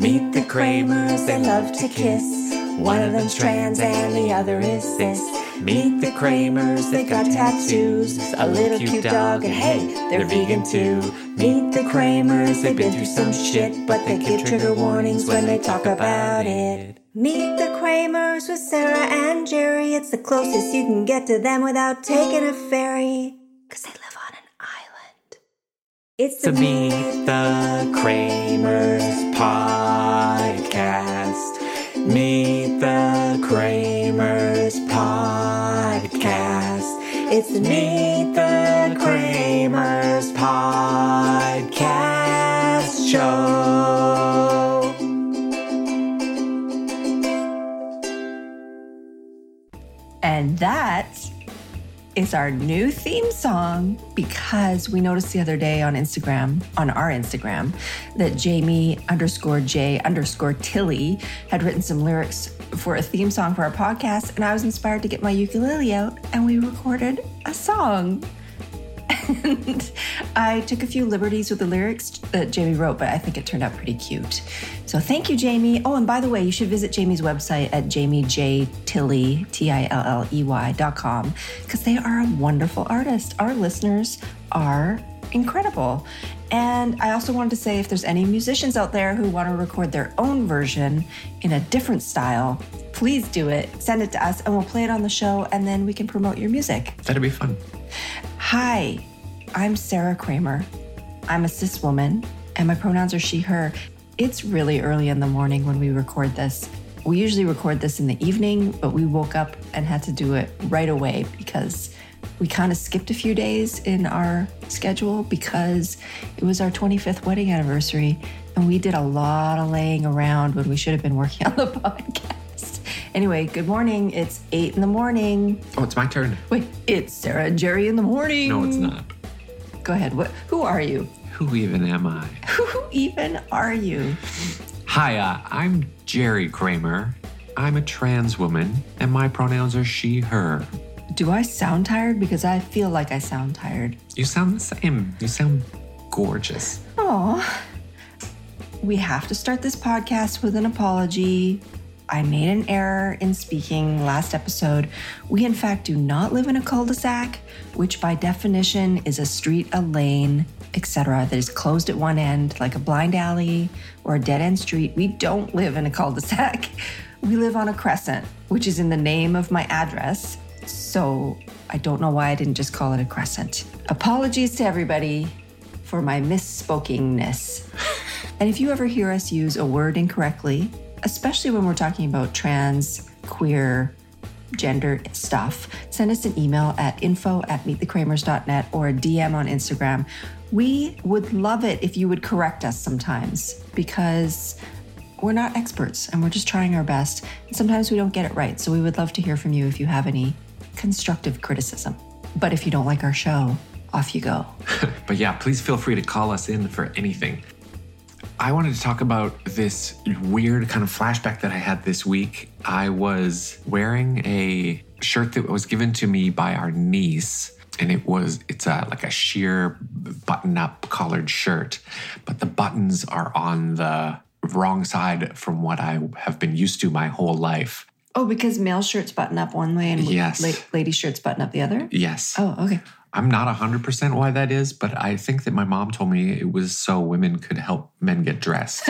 Meet the Kramers, they love to kiss. One of them's trans and the other is cis. Meet the Kramers, they've got tattoos, a little cute dog, and hey, they're vegan too. Meet the Kramers, they've been through some shit, but they give trigger warnings when they talk about it. Meet the Kramers with Sarah and Jerry. It's the closest you can get to them without taking a ferry. Cause they live on an island. It's To Meet the Kramers podcast. Meet the Kramers podcast. It's the Meet the Kramers podcast show. And that is our new theme song because we noticed the other day on Instagram, on our Instagram, that Jamie underscore J underscore Tilley had written some lyrics for a theme song for our podcast. And I was inspired to get my ukulele out and we recorded a song. And I took a few liberties with the lyrics that Jamie wrote, but I think it turned out pretty cute. So thank you, Jamie. Oh, and by the way, you should visit Jamie's website at jamiejtilley, T-I-L-L-E-Y dot com, because they are a wonderful artist. Our listeners are incredible. And I also wanted to say if there's any musicians out there who want to record their own version in a different style, please do it. Send it to us and we'll play it on the show and then we can promote your music. That'd be fun. Hi, I'm Sarah Kramer. I'm a cis woman, and my pronouns are she, her. It's really early in the morning when we record this. We usually record this in the evening, but we woke up and had to do it right away because we kind of skipped a few days in our schedule because it was our 25th wedding anniversary, and we did a lot of laying around when we should have been working on the podcast. Anyway, good morning. It's eight in the morning. Oh, it's my turn. Wait, it's Sarah and Jerry in the morning. No, it's not. Go ahead. What? Who are you? Who even am I? Who even are you? Hi, uh, I'm Jerry Kramer. I'm a trans woman, and my pronouns are she, her. Do I sound tired? Because I feel like I sound tired. You sound the same. You sound gorgeous. Oh, we have to start this podcast with an apology. I made an error in speaking last episode. We, in fact, do not live in a cul de sac, which by definition is a street, a lane, etc., that is closed at one end, like a blind alley or a dead end street. We don't live in a cul de sac. We live on a crescent, which is in the name of my address. So I don't know why I didn't just call it a crescent. Apologies to everybody for my misspokingness. And if you ever hear us use a word incorrectly, especially when we're talking about trans, queer, gender stuff, send us an email at info at meetthekramers.net or a DM on Instagram. We would love it if you would correct us sometimes because we're not experts and we're just trying our best. And sometimes we don't get it right. So we would love to hear from you if you have any constructive criticism. But if you don't like our show, off you go. But yeah, please feel free to call us in for anything. I wanted to talk about this weird kind of flashback that I had this week. I was wearing a shirt that was given to me by our niece, and it was it's a like a sheer button-up collared shirt, but the buttons are on the wrong side from what I have been used to my whole life. Oh, because male shirts button up one way and Yes. la- lady shirts button up the other? Yes. Oh, okay. I'm not 100% why that is, but I think that my mom told me it was so women could help men get dressed.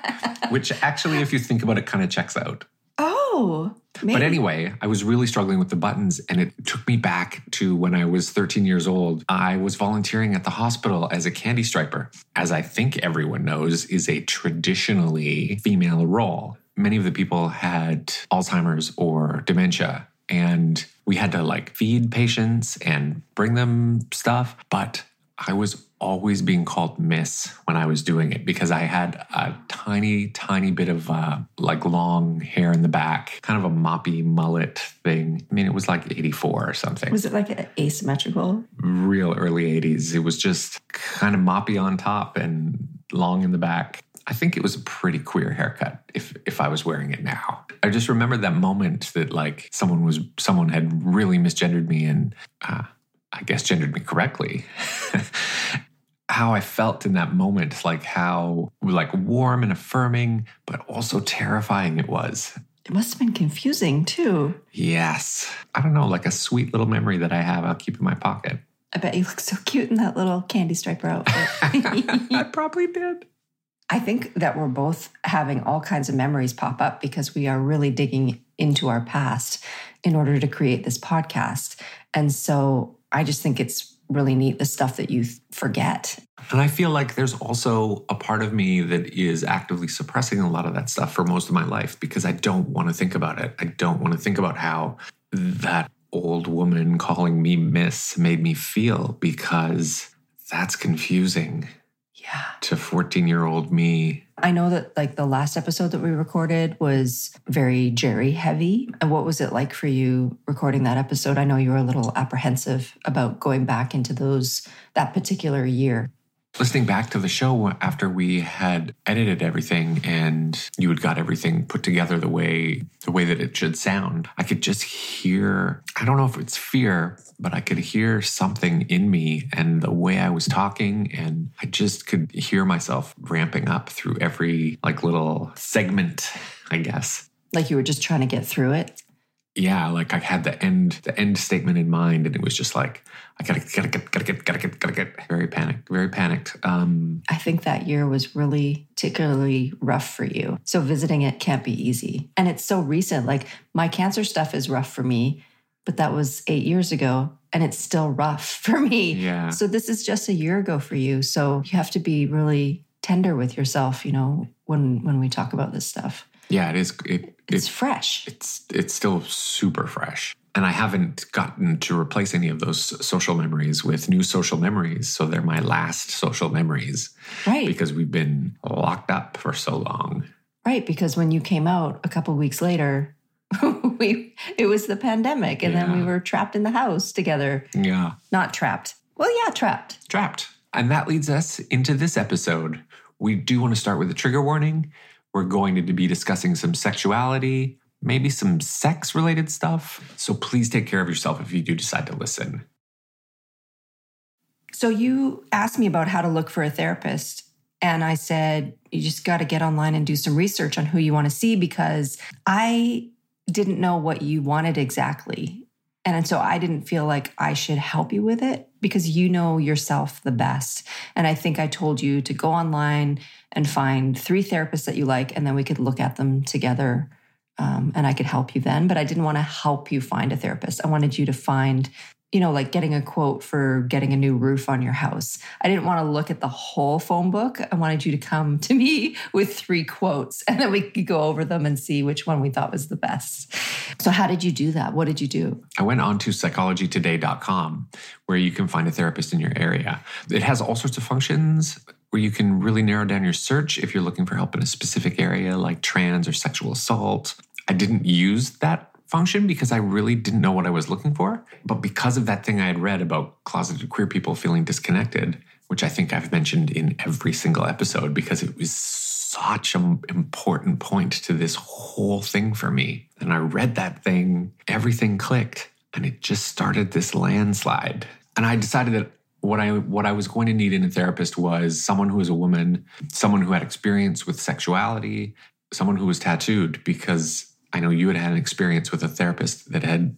Which actually, if you think about it, kind of checks out. Oh, maybe. But anyway, I was really struggling with the buttons, and it took me back to when I was 13 years old. I was volunteering at the hospital as a candy striper, as I think everyone knows, is a traditionally female role. Many of the people had Alzheimer's or dementia, and we had to like feed patients and bring them stuff. But I was always being called Miss when I was doing it because I had a tiny, tiny bit of uh, like long hair in the back, kind of a moppy mullet thing. I mean, it was like 84 or something. was it like asymmetrical? Real early 80s. It was just kind of moppy on top and long in the back. I think it was a pretty queer haircut if if I was wearing it now. I just remember that moment that like someone was someone had really misgendered me and uh, I guess gendered me correctly. how I felt in that moment, like how like warm and affirming, but also terrifying it was. It must have been confusing too. Yes. I don't know, like a sweet little memory that I have I'll keep in my pocket. I bet you look so cute in that little candy striper outfit. I probably did. I think that we're both having all kinds of memories pop up because we are really digging into our past in order to create this podcast. And so I just think it's really neat the stuff that you forget. And I feel like there's also a part of me that is actively suppressing a lot of that stuff for most of my life because I don't want to think about it. I don't want to think about how that old woman calling me miss made me feel because that's confusing Yeah. to 14 year old me. I know that like the last episode that we recorded was very Jerry heavy. And what was it like for you recording that episode? I know you were a little apprehensive about going back into those that particular year. Listening back to the show after we had edited everything and you had got everything put together the way the way that it should sound, I could just hear I don't know if it's fear, but I could hear something in me and the way I was talking and I just could hear myself ramping up through every like little segment, I guess. Like you were just trying to get through it. Yeah, like I had the end the end statement in mind, and it was just like I gotta gotta get gotta get gotta get gotta get very panicked, very panicked. Um, I think that year was really particularly rough for you. So visiting it can't be easy. And it's so recent. Like my cancer stuff is rough for me, but that was eight years ago and it's still rough for me. yeah, So this is just a year ago for you. So you have to be really tender with yourself, you know, when when we talk about this stuff. yeah, it is. It, It's it fresh. it's it's still super fresh, and I haven't gotten to replace any of those social memories with new social memories. So they're my last social memories Right. because we've been locked up for so long. Right, because when you came out a couple weeks later, we it was the pandemic and then we were trapped in the house together. Yeah. Not trapped. Well, yeah, trapped. trapped. And that leads us into this episode. We do want to start with a trigger warning. We're going to be discussing some sexuality, maybe some sex related stuff. So please take care of yourself if you do decide to listen. So you asked me about how to look for a therapist. And I said, you just got to get online and do some research on who you want to see because I didn't know what you wanted exactly. And so I didn't feel like I should help you with it because you know yourself the best. And I think I told you to go online and find three therapists that you like, and then we could look at them together. Um, and I could help you then. But I didn't want to help you find a therapist. I wanted you to find you know, like getting a quote for getting a new roof on your house. I didn't want to look at the whole phone book. I wanted you to come to me with three quotes and then we could go over them and see which one we thought was the best. So, how did you do that? What did you do? I went on to psychologytoday.com where you can find a therapist in your area. It has all sorts of functions where you can really narrow down your search if you're looking for help in a specific area like trans or sexual assault. I didn't use that function because I really didn't know what I was looking for. But because of that thing I had read about closeted queer people feeling disconnected, which I think I've mentioned in every single episode because it was such an important point to this whole thing for me. And I read that thing, everything clicked, and it just started this landslide. And I decided that what I what I was going to need in a therapist was someone who was a woman, someone who had experience with sexuality, someone who was tattooed because I know you had had an experience with a therapist that had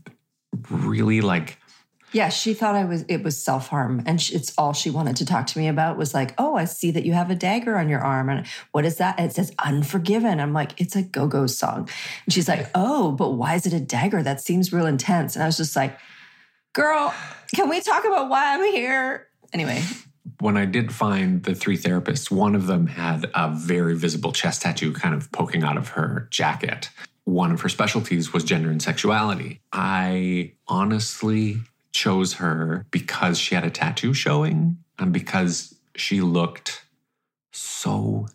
really like Yeah, she thought I was it was self-harm and she, it's all she wanted to talk to me about was like, "Oh, I see that you have a dagger on your arm and what is that?" And it says unforgiven. I'm like, "It's a go-go song." And she's like, "Oh, but why is it a dagger? That seems real intense." And I was just like, "Girl, can we talk about why I'm here?" Anyway, when I did find the three therapists, one of them had a very visible chest tattoo kind of poking out of her jacket. One of her specialties was gender and sexuality. I honestly chose her because she had a tattoo showing and because she looked so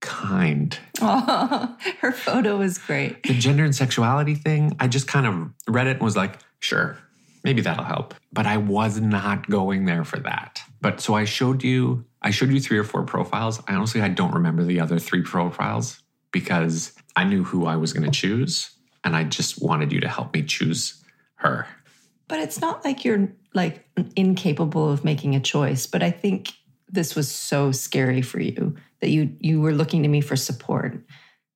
kind. her photo was great. The gender and sexuality thing, I just kind of read it and was like, sure, maybe that'll help. But I was not going there for that. But so I showed you I showed you three or four profiles. I honestly I don't remember the other three profiles because I knew who I was going to choose and I just wanted you to help me choose her. But it's not like you're like incapable of making a choice, but I think this was so scary for you that you you were looking to me for support,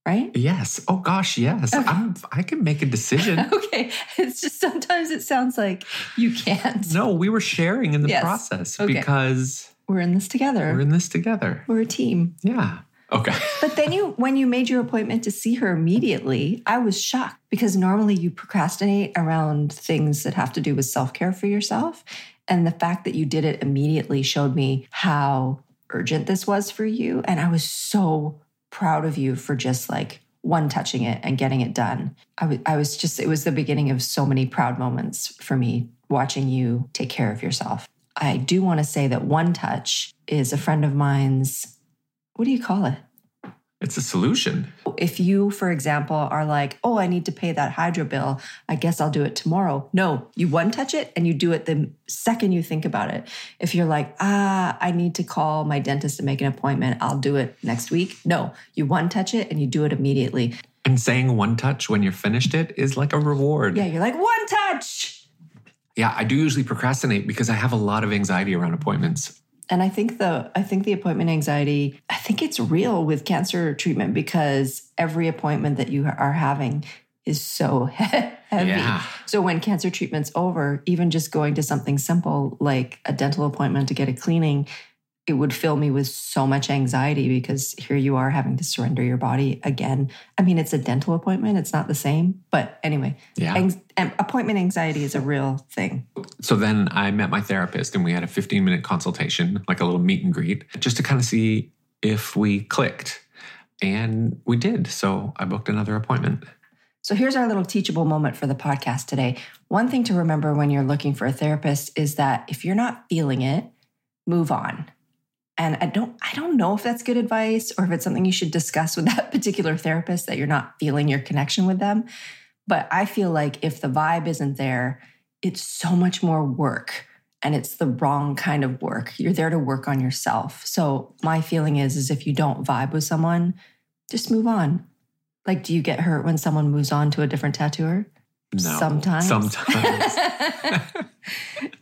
right? Yes. Oh gosh, yes. Okay. I'm I can make a decision. Okay. It's just sometimes it sounds like you can't. no, we were sharing in the Yes. process Okay. because We're in this together. we're in this together. We're a team. Yeah. Okay. But then you when you made your appointment to see her immediately, I was shocked because normally you procrastinate around things that have to do with self-care for yourself. And the fact that you did it immediately showed me how urgent this was for you. And I was so proud of you for just like one touching it and getting it done. I wa- I was just, it was the beginning of so many proud moments for me watching you take care of yourself. I do want to say that One Touch is a friend of mine's, what do you call it? It's a solution. If you, for example, are like, oh, I need to pay that hydro bill, I guess I'll do it tomorrow. No, you one touch it and you do it the second you think about it. If you're like, ah, I need to call my dentist to make an appointment, I'll do it next week. No, you one touch it and you do it immediately. And saying one touch when you're finished it is like a reward. Yeah, you're like, one touch. Yeah, I do usually procrastinate because I have a lot of anxiety around appointments. And I think the I think the appointment anxiety, I think it's real with cancer treatment because every appointment that you are having is so heavy. Yeah. So when cancer treatment's over, even just going to something simple like a dental appointment to get a cleaning, it would fill me with so much anxiety because here you are having to surrender your body again. I mean, it's a dental appointment, it's not the same, but anyway, Yeah. and appointment anxiety is a real thing. So then I met my therapist and we had a 15 minute consultation, like a little meet and greet, just to kind of see if we clicked. And we did. So I booked another appointment. So here's our little teachable moment for the podcast today. One thing to remember when you're looking for a therapist is that if you're not feeling it, move on. And I don't I don't know if that's good advice or if it's something you should discuss with that particular therapist that you're not feeling your connection with them. But I feel like if the vibe isn't there, it's so much more work and it's the wrong kind of work. You're there to work on yourself. So my feeling is is if you don't vibe with someone, just move on. Like do you get hurt when someone moves on to a different tattooer? No. Sometimes. Sometimes.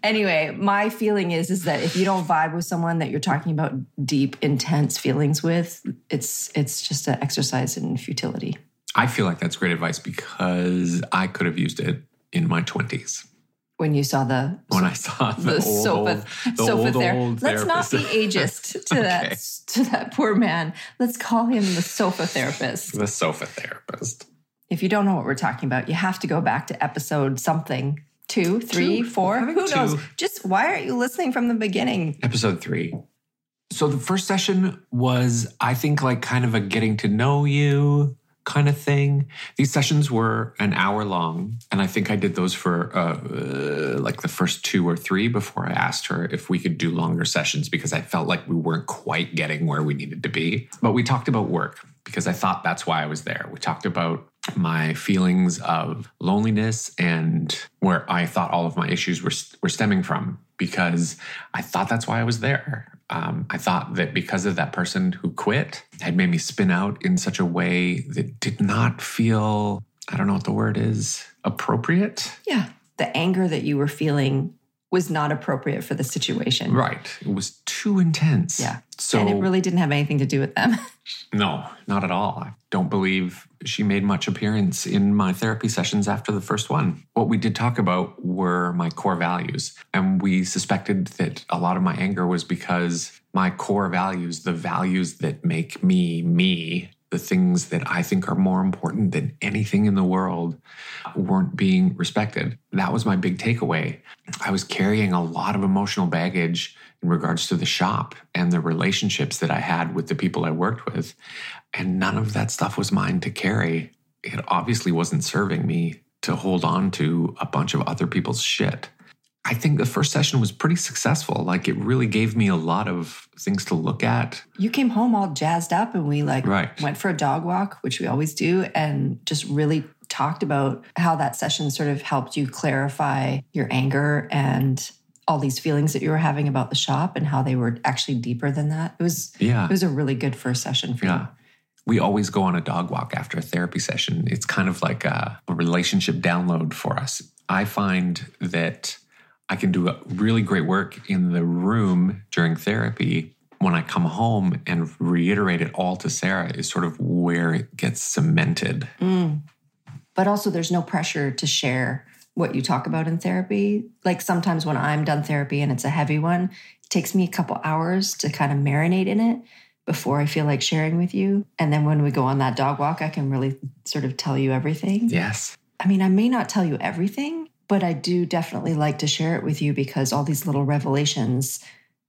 anyway, my feeling is is that if you don't vibe with someone that you're talking about deep, intense feelings with, it's it's just an exercise in futility. I feel like that's great advice because I could have used it in my 20s When you saw the when I saw the, the old, sofa the sofa old, there. old Let's not be ageist to that to that poor man. Let's call him the sofa therapist. the sofa therapist. If you don't know what we're talking about, you have to go back to episode something. Two, three, Two. four. I think Who knows? Just why aren't you listening from the beginning? Episode three. So the first session was, I think, like kind of a getting to know you kind of thing. These sessions were an hour long, and I think I did those for uh, uh, like the first two or three before I asked her if we could do longer sessions because I felt like we weren't quite getting where we needed to be. But we talked about work because I thought that's why I was there. We talked about my feelings of loneliness and where I thought all of my issues were were stemming from because I thought that's why I was there. Um, I thought that because of that person who quit had made me spin out in such a way that did not feel, I don't know what the word is, appropriate. Yeah. The anger that you were feeling was not appropriate for the situation. Right. It was too intense. Yeah. So and it really didn't have anything to do with them. No, not at all. I don't believe she made much appearance in my therapy sessions after the first one. What we did talk about were my core values. And we suspected that a lot of my anger was because my core values, the values that make me me, the things that I think are more important than anything in the world, weren't being respected. That was my big takeaway. I was carrying a lot of emotional baggage in regards to the shop and the relationships that I had with the people I worked with. And none of that stuff was mine to carry. It obviously wasn't serving me to hold on to a bunch of other people's shit. I think the first session was pretty successful. Like it really gave me a lot of things to look at. you came home all jazzed up and we like Right. went for a dog walk, which we always do, and just really talked about how that session sort of helped you clarify your anger and all these feelings that you were having about the shop and how they were actually deeper than that. It was Yeah. it was a really good first session for Yeah. you. We always go on a dog walk after a therapy session. It's kind of like a, a relationship download for us. I find that I can do a really great work in the room during therapy. When I come home and reiterate it all to Sarah, is sort of where it gets cemented. Mm. But also, there's no pressure to share what you talk about in therapy. Like sometimes when I'm done therapy and it's a heavy one, it takes me a couple hours to kind of marinate in it before I feel like sharing with you. And then when we go on that dog walk, I can really sort of tell you everything. Yes. I mean, I may not tell you everything, but I do definitely like to share it with you because all these little revelations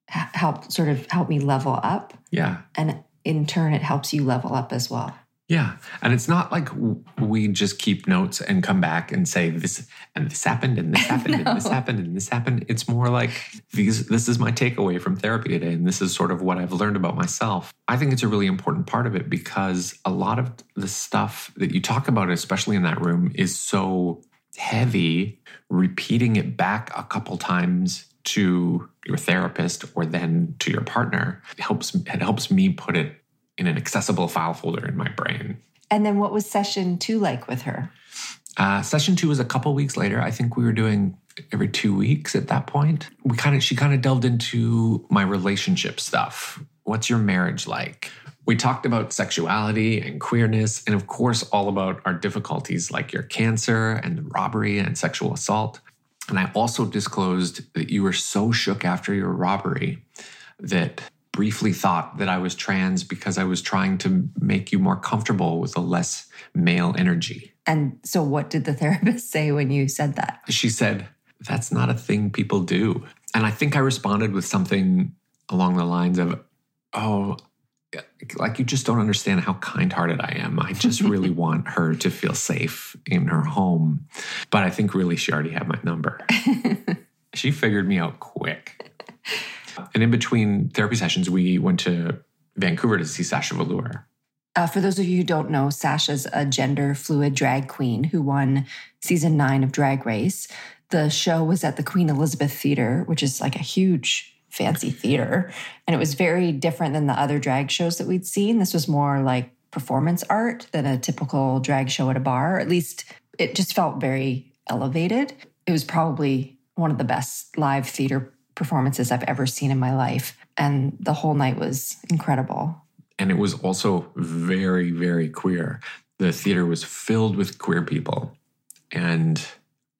help sort of help me level up. Yeah. And in turn, it helps you level up as well. Yeah. And it's not like we just keep notes and come back and say this and this happened and this happened and this happened and this happened. It's more like these this is my takeaway from therapy today and this is sort of what I've learned about myself. I think it's a really important part of it because a lot of the stuff that you talk about especially in that room is so heavy repeating it back a couple times to your therapist or then to your partner it helps it helps me put it in an accessible file folder in my brain. And then what was session two like with her? Uh, session two was a couple weeks later. I think we were doing every two weeks at that point. We kind of she kind of delved into my relationship stuff. What's your marriage like? We talked about sexuality and queerness, and of course, all about our difficulties like your cancer and the robbery and sexual assault. And I also disclosed that you were so shook after your robbery that briefly thought that I was trans because I was trying to make you more comfortable with a less male energy. And so, what did the therapist say when you said that? She said, That's not a thing people do. And I think I responded with something along the lines of, Oh, like you just don't understand how kind hearted I am. I just really want her to feel safe in her home. But I think really she already had my number. she figured me out quick. And in between therapy sessions, we went to Vancouver to see Sasha Velour. Uh, for those of you who don't know, Sasha's a gender fluid drag queen who won season nine of Drag Race. The show was at the Queen Elizabeth Theater, which is like a huge, fancy theater. And it was very different than the other drag shows that we'd seen. This was more like performance art than a typical drag show at a bar. At least it just felt very elevated. It was probably one of the best live theater performances I've ever seen in my life. And the whole night was incredible. And it was also very, very queer. The theater was filled with queer people. And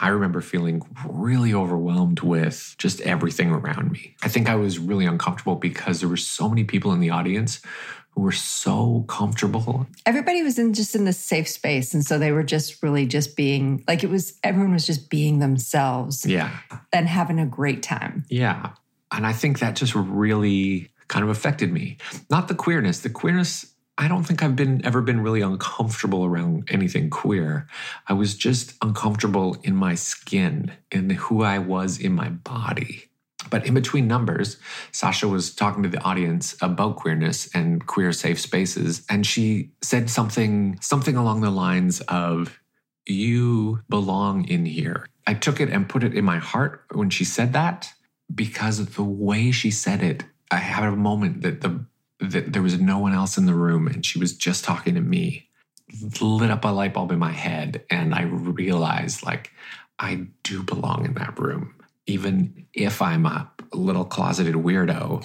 I remember feeling really overwhelmed with just everything around me. I think I was really uncomfortable because there were so many people in the audience who were so comfortable. everybody was in just in this safe space and so they were just really just being like it was everyone was just being themselves Yeah. and having a great time Yeah. And I think that just really kind of affected me. Not the queerness. The queerness, I don't think I've been ever been really uncomfortable around anything queer. I was just uncomfortable in my skin, in who I was in my body. But in between numbers, Sasha was talking to the audience about queerness and queer safe spaces, and she said something something along the lines of you belong in here. I took it and put it in my heart when she said that because of the way she said it. I had a moment that the that there was no one else in the room and she was just talking to me. Lit up a light bulb in my head and I realized like I do belong in that room even if I'm a little closeted weirdo.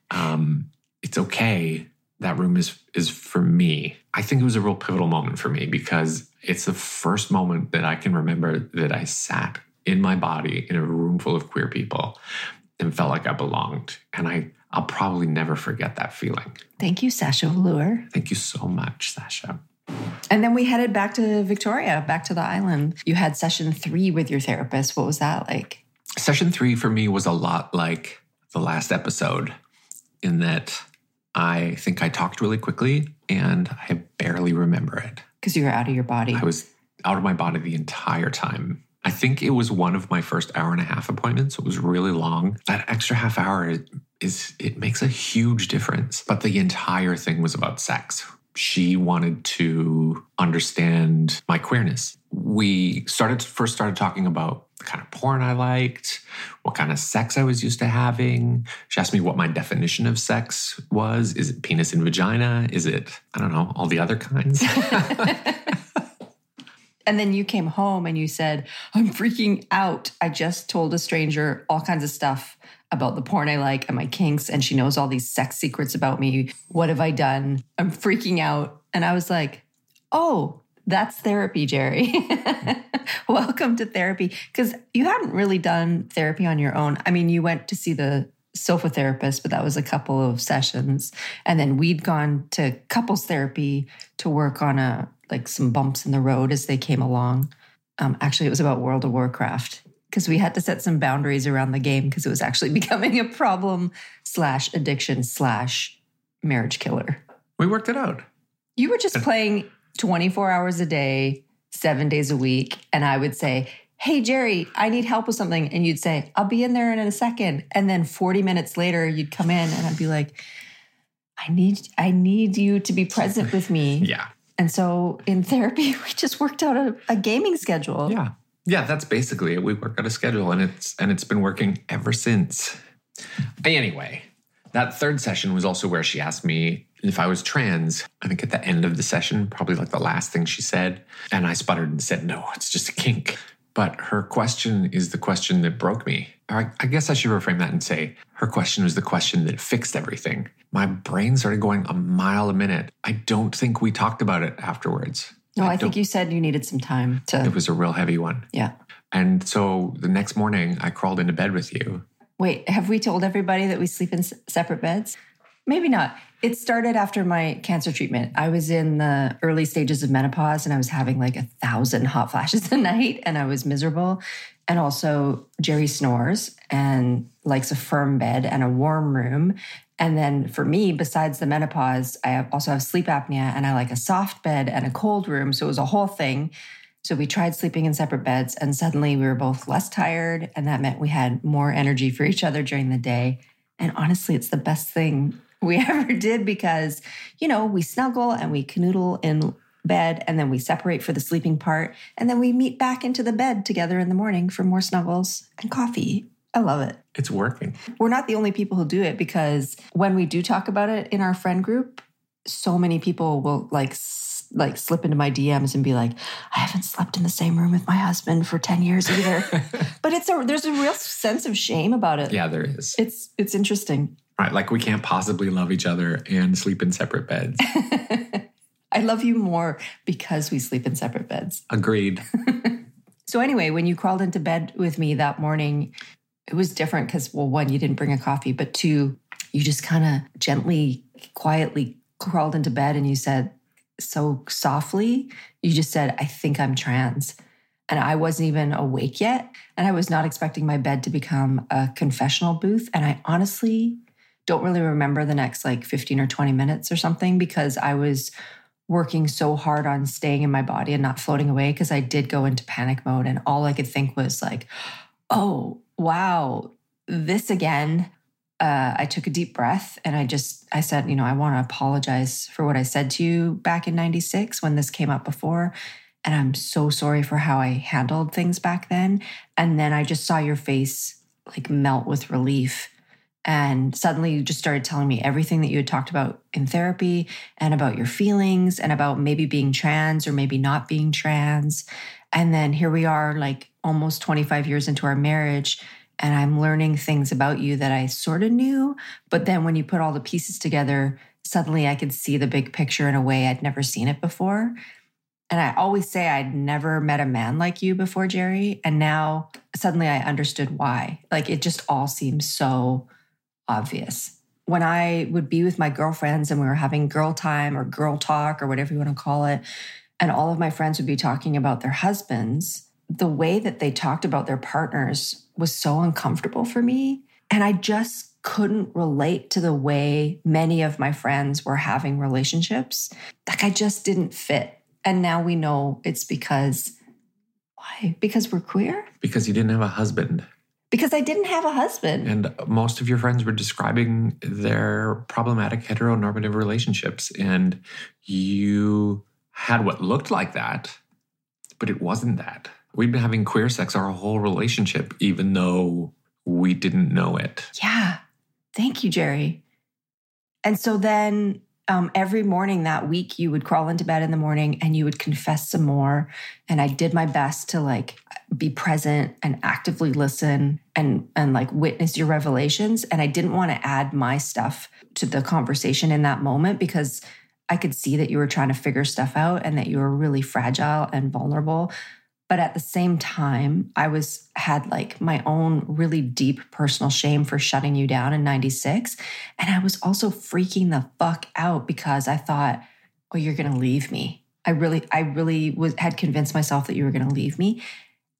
um it's okay. That room is is for me. I think it was a real pivotal moment for me because it's the first moment that I can remember that I sat in my body in a room full of queer people and felt like I belonged. And I I'll probably never forget that feeling. thank you sasha velour Thank you so much, Sasha. and then we headed back to victoria back to the island you had session three with your therapist what was that like Session three for me was a lot like the last episode in that I think I talked really quickly and I barely remember it. because you were out of your body I was out of my body the entire time. I think it was one of my first hour and a half appointments. It was really long. That extra half hour is it makes a huge difference. But the entire thing was about sex. she wanted to understand my queerness. We started first started talking about the kind of porn I liked, what kind of sex I was used to having. She asked me what my definition of sex was. Is it penis and vagina? Is it, I don't know, all the other kinds? And then you came home and you said, I'm freaking out. I just told a stranger all kinds of stuff about the porn I like and my kinks, and she knows all these sex secrets about me. What have I done? I'm freaking out. And I was like, oh, that's therapy, Jerry. Welcome to therapy. Because you hadn't really done therapy on your own. I mean, you went to see the sofa therapist, but that was a couple of sessions. And then we'd gone to couples therapy to work on a like some bumps in the road as they came along. Um, actually, it was about World of Warcraft because we had to set some boundaries around the game because it was actually becoming a problem slash addiction slash marriage killer. we worked it out. You were just playing 24 hours a day, seven days a week. And I would say, Hey, Jerry, I need help with something. And you'd say, I'll be in there in a second. And then 40 minutes later, you'd come in and I'd be like, I need, I need you to be present with me. Yeah. And so in therapy, we just worked out a, a gaming schedule. Yeah. Yeah, that's basically it. We work out a schedule and it's and it's been working ever since. Anyway, that third session was also where she asked me if I was trans. I think at the end of the session, probably like the last thing she said. And I sputtered and said, no, it's just a kink. But her question is the question that broke me. I, I guess I should reframe that and say her question was the question that fixed everything. My brain started going a mile a minute. I don't think we talked about it afterwards. No, I, think you said you needed some time to. it was a real heavy one. yeah. And so the next morning, I crawled into bed with you. Wait, have we told everybody that we sleep in separate beds? Maybe not. It started after my cancer treatment. I was in the early stages of menopause and I was having like a thousand hot flashes a night and I was miserable. And also, Jerry snores and likes a firm bed and a warm room. And then for me, besides the menopause, I also have sleep apnea and I like a soft bed and a cold room. So it was a whole thing. So we tried sleeping in separate beds, and suddenly we were both less tired. And that meant we had more energy for each other during the day. And honestly, it's the best thing we ever did because, you know, we snuggle and we canoodle in bed, and then we separate for the sleeping part. And then we meet back into the bed together in the morning for more snuggles and coffee. I love it. It's working. We're not the only people who do it because when we do talk about it in our friend group, so many people will like like slip into my DMs and be like, "I haven't slept in the same room with my husband for 10 years either." but it's a there's a real sense of shame about it. Yeah, there is. It's it's interesting. Right. Like we can't possibly love each other and sleep in separate beds. I love you more because we sleep in separate beds. Agreed. So anyway, when you crawled into bed with me that morning, it was different because well, one, you didn't bring a coffee, but two, you just kind of gently, quietly crawled into bed and you said so softly, you just said, I think I'm trans. And I wasn't even awake yet. And I was not expecting my bed to become a confessional booth. And I honestly don't really remember the next like 15 or 20 minutes or something because I was working so hard on staying in my body and not floating away because I did go into panic mode. And all I could think was like, oh, wow, this again. Uh, I took a deep breath and I just, I said, you know, I want to apologize for what I said to you back in 96 when this came up before. And I'm so sorry for how I handled things back then. And then I just saw your face like melt with relief. And suddenly you just started telling me everything that you had talked about in therapy and about your feelings and about maybe being trans or maybe not being trans. And then here we are, like almost 25 years into our marriage. And I'm learning things about you that I sort of knew. But then when you put all the pieces together, suddenly I could see the big picture in a way I'd never seen it before. And I always say I'd never met a man like you before, Jerry. And now suddenly I understood why. Like it just all seems so obvious. When I would be with my girlfriends and we were having girl time or girl talk or whatever you want to call it, and all of my friends would be talking about their husbands, the way that they talked about their partners was so uncomfortable for me. And I just couldn't relate to the way many of my friends were having relationships. Like I just didn't fit. And now we know it's because why? Because we're queer? Because you didn't have a husband. Because I didn't have a husband. And most of your friends were describing their problematic heteronormative relationships. And you had what looked like that, but it wasn't that. We'd been having queer sex our whole relationship, even though we didn't know it. Yeah. Thank you, Jerry. And so then um, every morning that week, you would crawl into bed in the morning and you would confess some more. And I did my best to like be present and actively listen and and like witness your revelations. And I didn't want to add my stuff to the conversation in that moment because I could see that you were trying to figure stuff out and that you were really fragile and vulnerable but at the same time i was had like my own really deep personal shame for shutting you down in 96 and i was also freaking the fuck out because i thought oh you're going to leave me. I really i really was had convinced myself that you were going to leave me.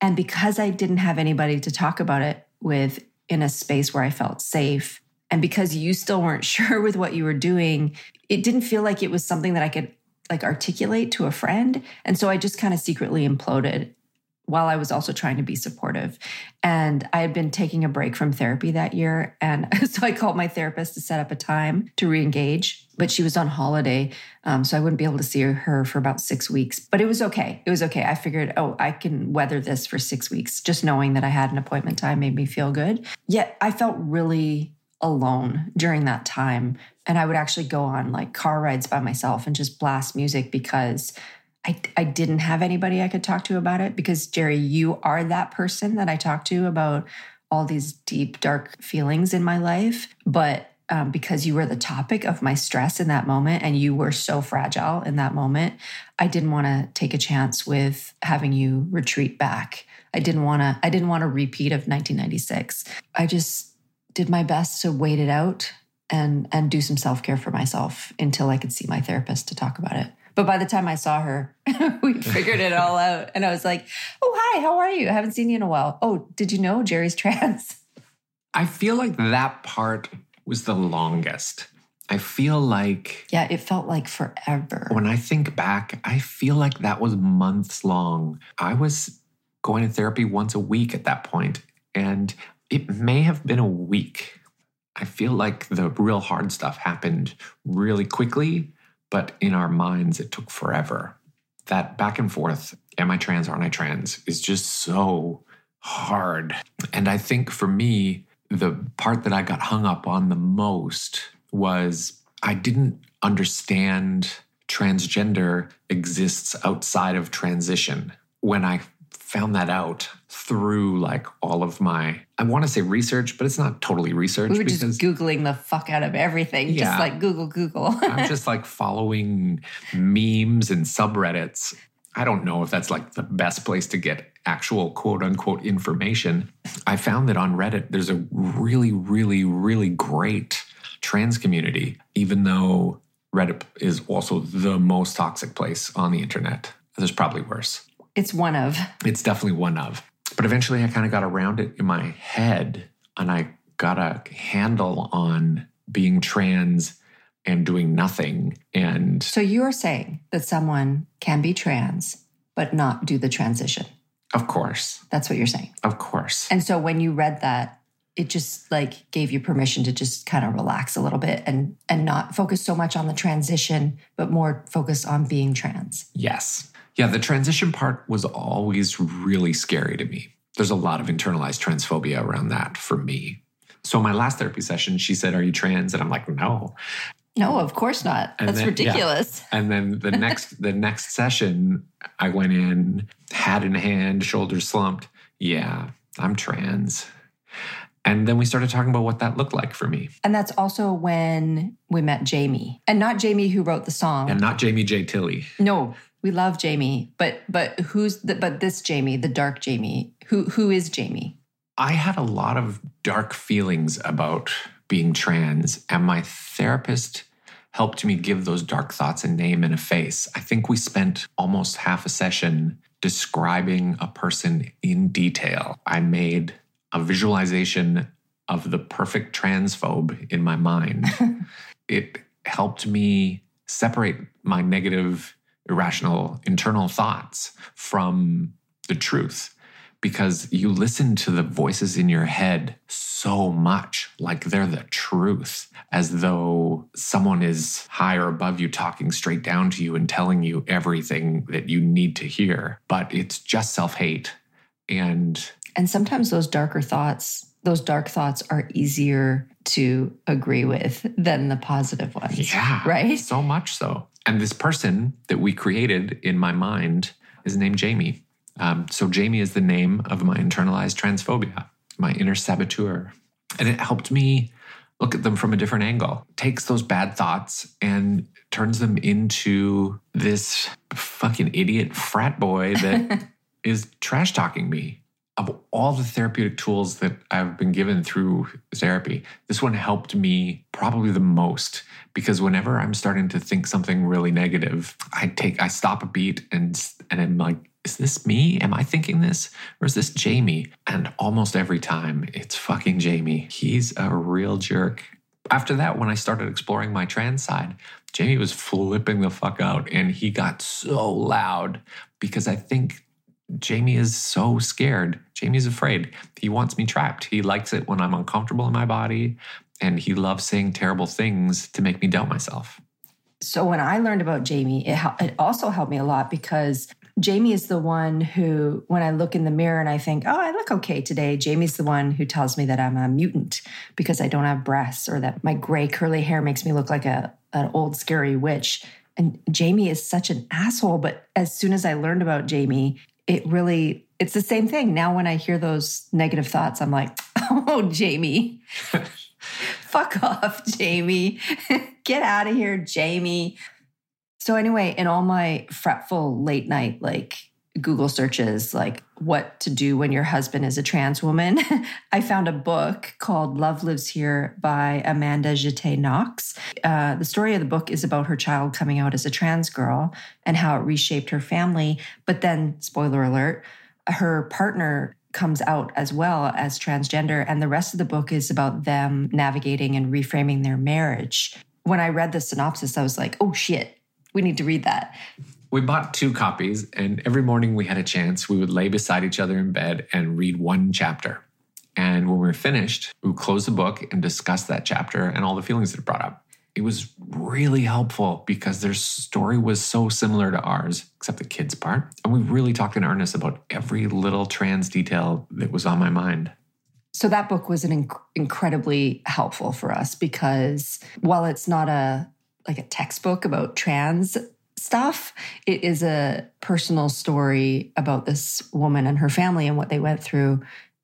And because i didn't have anybody to talk about it with in a space where i felt safe and because you still weren't sure with what you were doing it didn't feel like it was something that i could like articulate to a friend. And so i just kind of secretly imploded while I was also trying to be supportive. And I had been taking a break from therapy that year. And so I called my therapist to set up a time to re engage, but she was on holiday. Um, so I wouldn't be able to see her for about six weeks. But it was okay. It was okay. I figured, oh, I can weather this for six weeks. Just knowing that I had an appointment time made me feel good. Yet I felt really alone during that time. And I would actually go on like car rides by myself and just blast music because I, I didn't have anybody I could talk to about it because, Jerry, you are that person that I talk to about all these deep, dark feelings in my life. But um, because you were the topic of my stress in that moment and you were so fragile in that moment, I didn't want to take a chance with having you retreat back. I didn't want to, I didn't want a repeat of 1996. I just did my best to wait it out and and do some self-care for myself until I could see my therapist to talk about it. But by the time I saw her, we figured it all out. And I was like, oh, hi, how are you? I haven't seen you in a while. Oh, did you know Jerry's trans? I feel like that part was the longest. I feel like. Yeah, it felt like forever. When I think back, I feel like that was months long. I was going to therapy once a week at that point, and it may have been a week. I feel like the real hard stuff happened really quickly but in our minds, it took forever. That back and forth, am I trans, aren't I trans, is just so hard. And I think for me, the part that I got hung up on the most was I didn't understand transgender exists outside of transition. When I found that out through like all of my I want to say research, but it's not totally research. We were just googling the fuck out of everything, yeah, just like Google Google. I'm just like following memes and subreddits. I don't know if that's like the best place to get actual quote unquote information. I found that on Reddit there's a really really really great trans community even though Reddit is also the most toxic place on the internet. There's probably worse. It's one of. It's definitely one of. But eventually I kind of got around it in my head and I got a handle on being trans and doing nothing. And so you're saying that someone can be trans, but not do the transition. Of course. That's what you're saying. Of course. And so when you read that, it just like gave you permission to just kind of relax a little bit and and not focus so much on the transition but more focus on being trans. Yes. Yeah, the transition part was always really scary to me. There's a lot of internalized transphobia around that for me. So, my last therapy session, she said, Are you trans? And I'm like, No. No, of course not. And That's then, ridiculous. Yeah. And then the next the next session, I went in, hat in hand, shoulders slumped. Yeah, I'm trans. And then we started talking about what that looked like for me. And that's also when we met Jamie. And not Jamie who wrote the song. And not Jamie J. Tilley. No, we love Jamie, but but who's the, but this Jamie, the dark Jamie? Who who is Jamie? I had a lot of dark feelings about being trans, and my therapist helped me give those dark thoughts a name and a face. I think we spent almost half a session describing a person in detail. I made a visualization of the perfect transphobe in my mind. it helped me separate my negative irrational internal thoughts from the truth because you listen to the voices in your head so much like they're the truth, as though someone is higher above you talking straight down to you and telling you everything that you need to hear. But it's just self hate. And And sometimes those darker thoughts, those dark thoughts are easier to agree with than the positive ones. yeah, Right? So much so. And this person that we created in my mind is named Jamie. Um, so Jamie is the name of my internalized transphobia, my inner saboteur. And it helped me look at them from a different angle, takes those bad thoughts and turns them into this fucking idiot frat boy that is trash talking me. Of all the therapeutic tools that I've been given through therapy, this one helped me probably the most because whenever I'm starting to think something really negative, I take I stop a beat and and I'm like, is this me? Am I thinking this? Or is this Jamie? And almost every time it's fucking Jamie. He's a real jerk. After that, when I started exploring my trans side, Jamie was flipping the fuck out and he got so loud because I think Jamie is so scared. Jamie's afraid. He wants me trapped. He likes it when I'm uncomfortable in my body and he loves saying terrible things to make me doubt myself. So when I learned about Jamie, it, it also helped me a lot because Jamie is the one who, when I look in the mirror and I think, oh, I look okay today, Jamie's the one who tells me that I'm a mutant because I don't have breasts or that my gray curly hair makes me look like a an old scary witch. And Jamie is such an asshole. But as soon as I learned about Jamie, it really it's the same thing. Now when I hear those negative thoughts, I'm like, oh, Jamie. Fuck off, Jamie. Get out of here, Jamie. So anyway, in all my fretful late night like Google searches, like what to do when your husband is a trans woman, I found a book called Love Lives Here by Amanda Jetté Knox. Uh, the story of the book is about her child coming out as a trans girl and how it reshaped her family. But then, spoiler alert, her partner comes out as well as transgender. And the rest of the book is about them navigating and reframing their marriage. When I read the synopsis, I was like, oh shit, we need to read that. We bought two copies, and every morning we had a chance. We would lay beside each other in bed and read one chapter. And when we were finished, we would close the book and discuss that chapter and all the feelings that it brought up. It was really helpful because their story was so similar to ours, except the kids' part. And we really talked in earnest about every little trans detail that was on my mind. So that book was an inc- incredibly helpful for us because while it's not a like a textbook about trans stuff, it is a personal story about this woman and her family and what they went through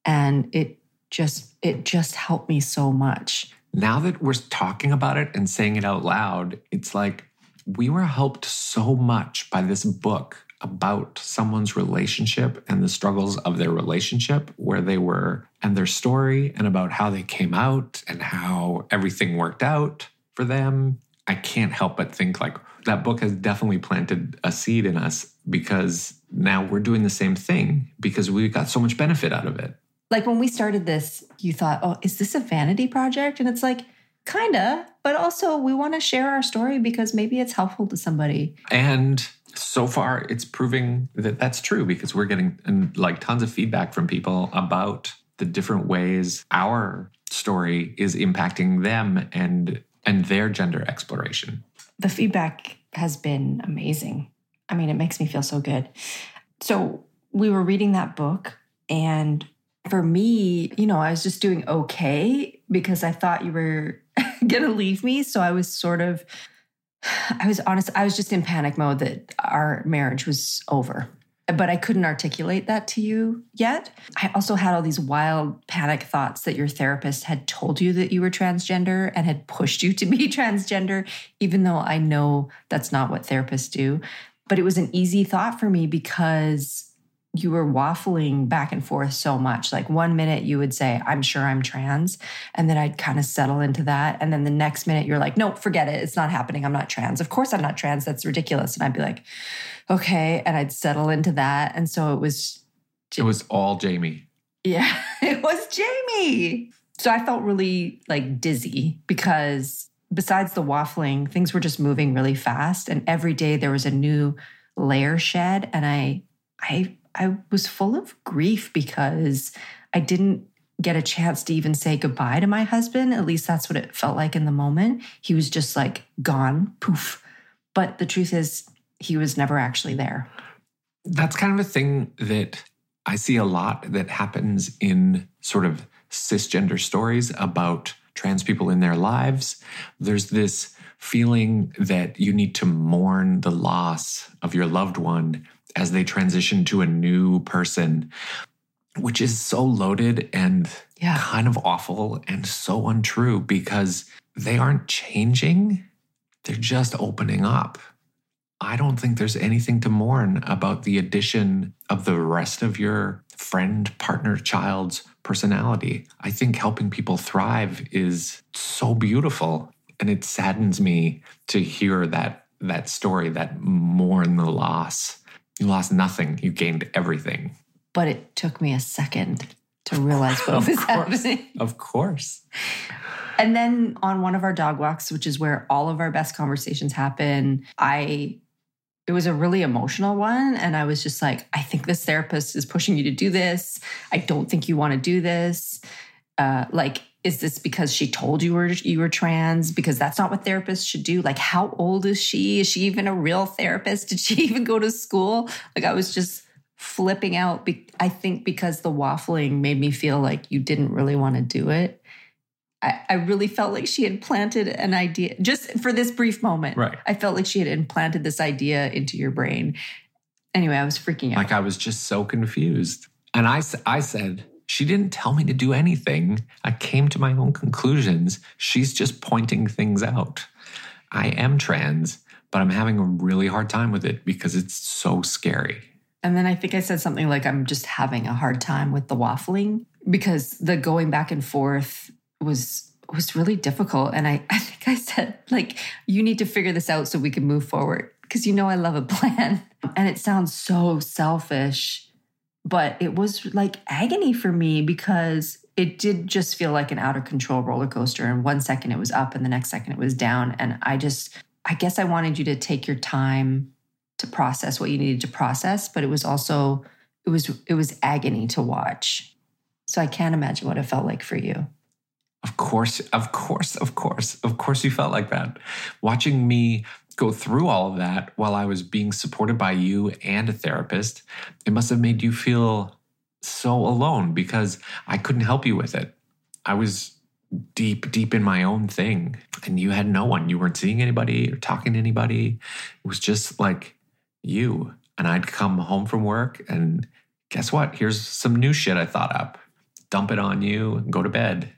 and it just it just helped me so much. Now that we're talking about it and saying it out loud, it's like we were helped so much by this book about someone's relationship and the struggles of their relationship, where they were, and their story, and about how they came out and how everything worked out for them. I can't help but think like that book has definitely planted a seed in us because now we're doing the same thing because we got so much benefit out of it. Like when we started this, you thought, "Oh, is this a vanity project?" And it's like kinda, but also we want to share our story because maybe it's helpful to somebody. And so far, it's proving that that's true because we're getting and like tons of feedback from people about the different ways our story is impacting them and and their gender exploration. the feedback has been amazing. I mean, it makes me feel so good. So, we were reading that book, and for me, you know, I was just doing okay because I thought you were going to leave me. So, I was sort of, I was honest, I was just in panic mode that our marriage was over. But I couldn't articulate that to you yet. I also had all these wild panic thoughts that your therapist had told you that you were transgender and had pushed you to be transgender, even though I know that's not what therapists do. But it was an easy thought for me because you were waffling back and forth so much. Like one minute you would say, I'm sure I'm trans. And then I'd kind of settle into that. And then the next minute you're like, no, forget it. It's not happening. I'm not trans. Of course I'm not trans. That's ridiculous. And I'd be like, okay. And I'd settle into that. And so it was, It was all Jamie. yeah, it was Jamie. So I felt really like dizzy because besides the waffling, things were just moving really fast. And every day there was a new layer shed. And I, I, I was full of grief because I didn't get a chance to even say goodbye to my husband. At least that's what it felt like in the moment. He was just like gone, poof. But the truth is, he was never actually there. That's kind of a thing that I see a lot that happens in sort of cisgender stories about trans people in their lives. There's this feeling that you need to mourn the loss of your loved one as they transition to a new person, which is so loaded and Yeah. kind of awful and so untrue because they aren't changing, they're just opening up. I don't think there's anything to mourn about the addition of the rest of your friend, partner, child's personality. I think helping people thrive is so beautiful. And it saddens me to hear that that story, that mourn the loss. You lost nothing, you gained everything. But it took me a second to realize what was course. happening. Of course. And then on one of our dog walks, which is where all of our best conversations happen, I it was a really emotional one. And I was just like, I think this therapist is pushing you to do this. I don't think you want to do this. Uh, like is this because she told you were you were trans? Because that's not what therapists should do. Like how old is she? Is she even a real therapist? Did she even go to school? Like i was just flipping out i think because the waffling made me feel like you didn't really want to do it I, I really felt like she had planted an idea just for this brief moment. Right. I felt like she had implanted this idea into your brain. Anyway, I was freaking out. Like I was just so confused. And I said, she didn't tell me to do anything. I came to my own conclusions. She's just pointing things out. I am trans, but I'm having a really hard time with it because it's so scary. And then I think I said something like, I'm just having a hard time with the waffling because the going back and forth was was really difficult. And I, I think I said, like, you need to figure this out so we can move forward. Because you know I love a plan. And it sounds so selfish, but it was like agony for me because it did just feel like an out of control roller coaster. And one second it was up and the next second it was down. And I just I guess I wanted you to take your time to process what you needed to process, but it was also it was it was agony to watch. So I can't imagine what it felt like for you. Of course, of course, of course, of course, you felt like that. Watching me go through all of that while I was being supported by you and a therapist, it must have made you feel so alone because I couldn't help you with it. I was deep, deep in my own thing, and you had no one. You weren't seeing anybody or talking to anybody. It was just like you. And I'd come home from work, and guess what? Here's some new shit I thought up. Dump it on you and go to bed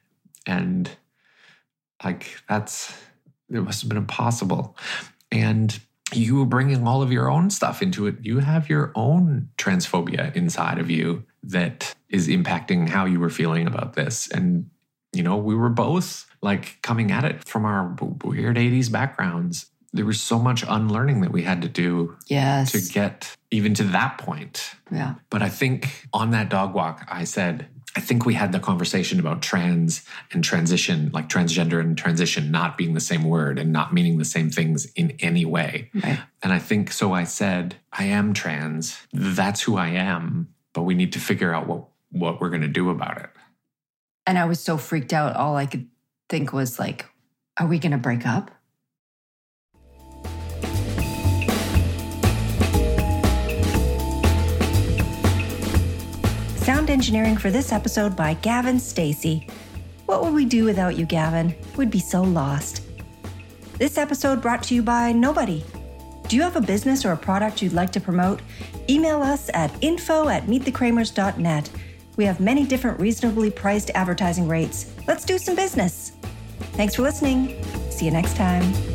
and like that's it must have been impossible. And you were bringing all of your own stuff into it. You have your own transphobia inside of you that is impacting how you were feeling about this. And you know we were both like coming at it from our weird 80s backgrounds. There was so much unlearning that we had to do Yes. to get even to that point. Yeah. but I think on that dog walk, I said, I think we had the conversation about trans and transition, like transgender and transition not being the same word and not meaning the same things in any way. Right. And I think so I said, I am trans. That's who I am, but we need to figure out what what we're going to do about it. And I was so freaked out. All I could think was like, are we going to break up? Engineering for this episode by Gavin Stacy. What would we do without you, Gavin? We'd be so lost. This episode brought to you by Nobody. Do you have a business or a product you'd like to promote? Email us at info at meetthekramers.net. We have many different reasonably priced advertising rates. Let's do some business. Thanks for listening. See you next time.